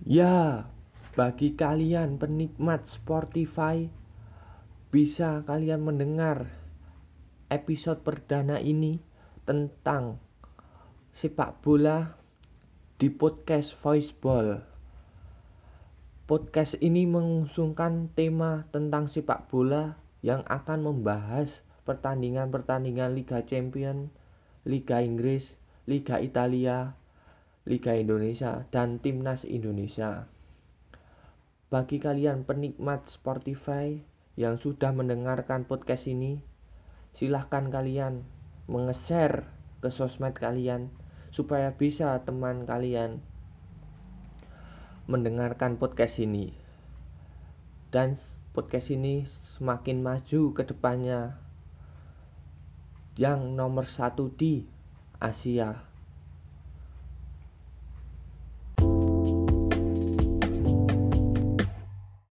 Ya, bagi kalian penikmat Spotify, bisa kalian mendengar episode perdana ini tentang sepak bola di podcast Voiceball. Podcast ini mengusungkan tema tentang sepak bola yang akan membahas pertandingan-pertandingan Liga Champion, Liga Inggris, Liga Italia, Liga Indonesia, dan Timnas Indonesia. Bagi kalian penikmat Spotify yang sudah mendengarkan podcast ini, silahkan kalian menge-share ke sosmed kalian supaya bisa teman kalian mendengarkan podcast ini. Dan podcast ini semakin maju ke depannya yang nomor satu di Asia